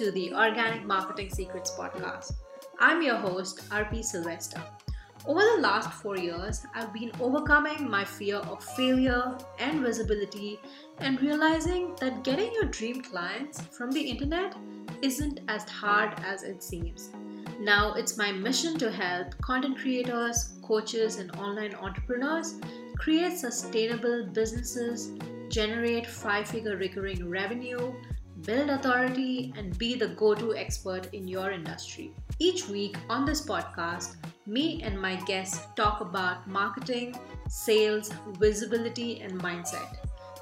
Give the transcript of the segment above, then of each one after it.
to the Organic Marketing Secrets podcast. I'm your host, RP Sylvester. Over the last four years, I've been overcoming my fear of failure and visibility and realizing that getting your dream clients from the internet isn't as hard as it seems. Now, it's my mission to help content creators, coaches, and online entrepreneurs create sustainable businesses, generate five figure recurring revenue, build authority, and be the go to expert in your industry. Each week on this podcast, me and my guests talk about marketing, sales, visibility, and mindset.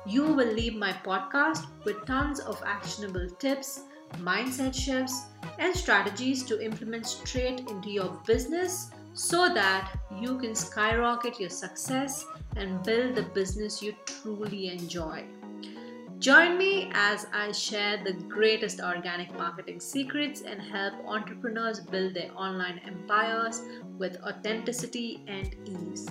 You will leave my podcast with tons of actionable tips, mindset shifts, and strategies to implement straight into your business so that you can skyrocket your success and build the business you truly enjoy. Join me as I share the greatest organic marketing secrets and help entrepreneurs build their online empires with authenticity and ease.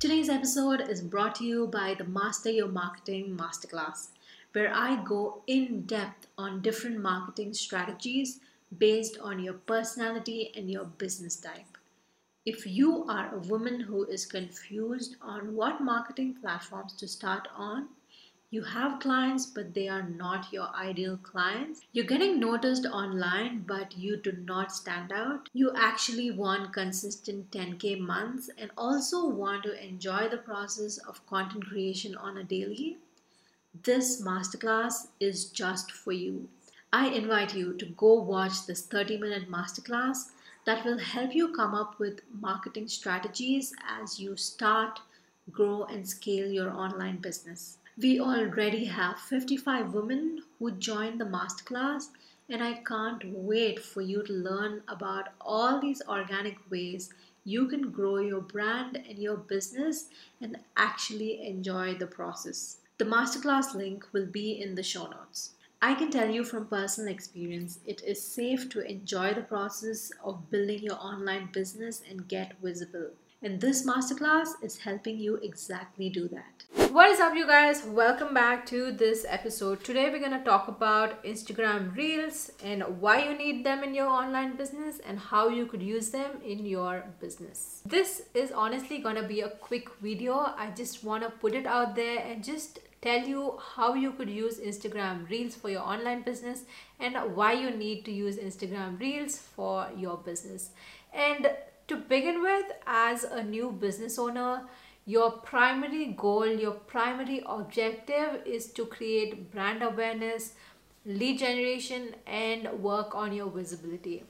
Today's episode is brought to you by the Master Your Marketing Masterclass, where I go in depth on different marketing strategies based on your personality and your business type. If you are a woman who is confused on what marketing platforms to start on, you have clients but they are not your ideal clients. You're getting noticed online but you do not stand out. You actually want consistent 10k months and also want to enjoy the process of content creation on a daily. This masterclass is just for you. I invite you to go watch this 30 minute masterclass that will help you come up with marketing strategies as you start, grow, and scale your online business. We already have 55 women who joined the masterclass, and I can't wait for you to learn about all these organic ways you can grow your brand and your business and actually enjoy the process. The masterclass link will be in the show notes. I can tell you from personal experience, it is safe to enjoy the process of building your online business and get visible. And this masterclass is helping you exactly do that. What is up, you guys? Welcome back to this episode. Today, we're going to talk about Instagram Reels and why you need them in your online business and how you could use them in your business. This is honestly going to be a quick video. I just want to put it out there and just tell you how you could use Instagram Reels for your online business and why you need to use Instagram Reels for your business. And to begin with, as a new business owner, your primary goal, your primary objective is to create brand awareness, lead generation, and work on your visibility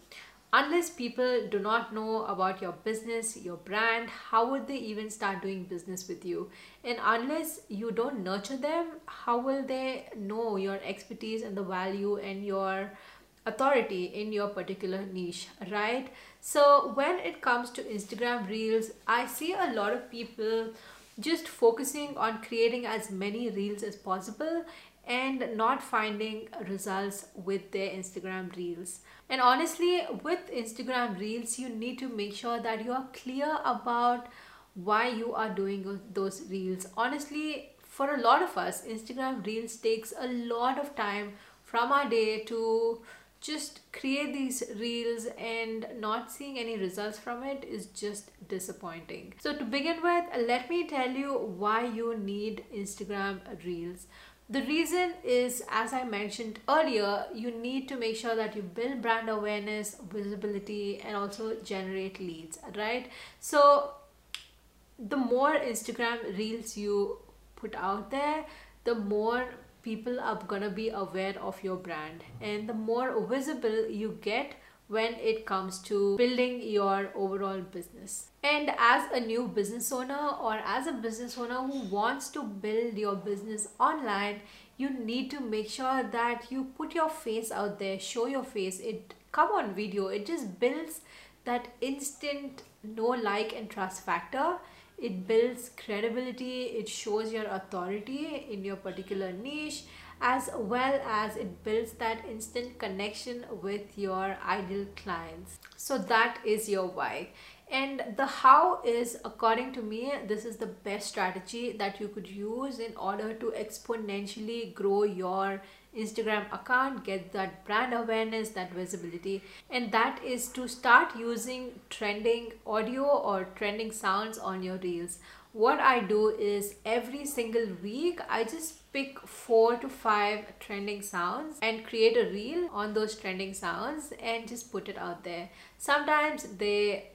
unless people do not know about your business, your brand, how would they even start doing business with you? And unless you don't nurture them, how will they know your expertise and the value and your authority in your particular niche, right? So, when it comes to Instagram Reels, I see a lot of people just focusing on creating as many reels as possible and not finding results with their Instagram Reels. And honestly, with Instagram Reels, you need to make sure that you are clear about why you are doing those reels. Honestly, for a lot of us, Instagram Reels takes a lot of time from our day to just create these reels and not seeing any results from it is just disappointing. So, to begin with, let me tell you why you need Instagram Reels. The reason is, as I mentioned earlier, you need to make sure that you build brand awareness, visibility, and also generate leads, right? So, the more Instagram reels you put out there, the more people are gonna be aware of your brand, and the more visible you get when it comes to building your overall business. And as a new business owner or as a business owner who wants to build your business online, you need to make sure that you put your face out there, show your face. It come on video. It just builds that instant know like and trust factor it builds credibility it shows your authority in your particular niche as well as it builds that instant connection with your ideal clients. So that is your why. And the how is according to me this is the best strategy that you could use in order to exponentially grow your Instagram account, get that brand awareness, that visibility, and that is to start using trending audio or trending sounds on your reels. What I do is every single week I just pick four to five trending sounds and create a reel on those trending sounds and just put it out there. Sometimes they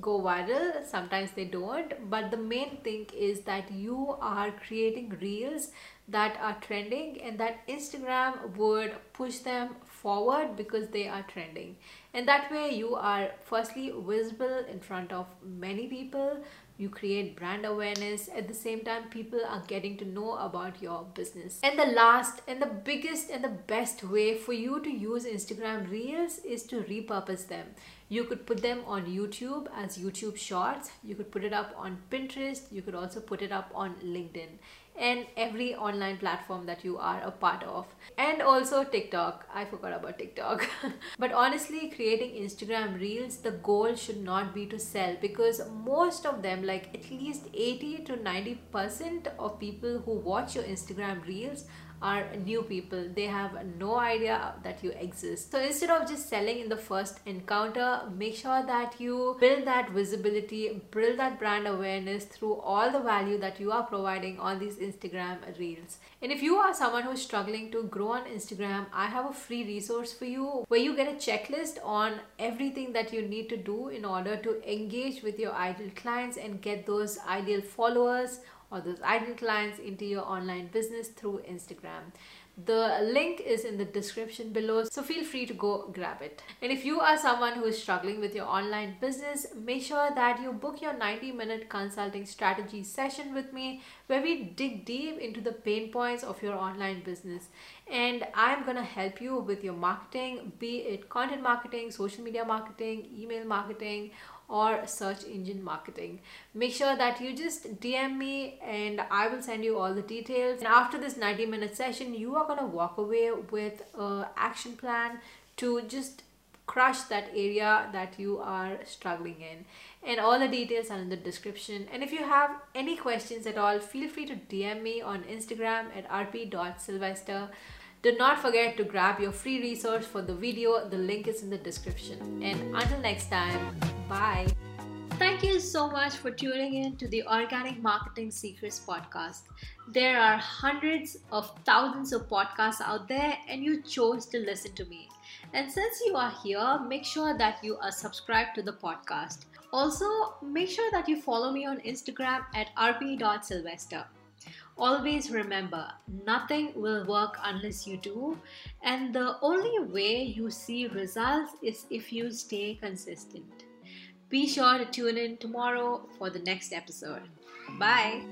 go viral sometimes they don't but the main thing is that you are creating reels that are trending and that instagram would push them forward because they are trending and that way you are firstly visible in front of many people. You create brand awareness. At the same time people are getting to know about your business. And the last and the biggest and the best way for you to use instagram reels is to repurpose them. You could put them on youtube as youtube shorts. You could put it up on pinterest. You could also put it up on linkedin and every online platform that you are a part of. And also tiktok. I forgot about tiktok. But honestly creating instagram reels the goal should not be to sell because most of them like at least 80 to 90 percent of people who watch your instagram reels are new people. They have no idea that you exist. So instead of just selling in the first encounter make sure that you build that visibility build that brand awareness through all the value that you are providing on these instagram reels. And if you are someone who's struggling to grow on instagram i have a free resource for you where you get a checklist on everything that you need to do in order to engage with your ideal clients and get those ideal followers or those ideal clients into your online business through Instagram. The link is in the description below, so feel free to go grab it. And if you are someone who is struggling with your online business, make sure that you book your 90 minute consulting strategy session with me where we dig deep into the pain points of your online business. And I'm gonna help you with your marketing, be it content marketing, social media marketing, email marketing, or search engine marketing. Make sure that you just DM me and I will send you all the details. And after this 90 minute session, you are to walk away with an action plan to just crush that area that you are struggling in and all the details are in the description and if you have any questions at all feel free to dm me on instagram at rp.sylvester do not forget to grab your free resource for the video the link is in the description and until next time Bye. Thank you so much for tuning in to the Organic Marketing Secrets podcast. There are hundreds of thousands of podcasts out there, and you chose to listen to me. And since you are here, make sure that you are subscribed to the podcast. Also, make sure that you follow me on Instagram at rp.sylvester. Always remember, nothing will work unless you do, and the only way you see results is if you stay consistent. Be sure to tune in tomorrow for the next episode. Bye.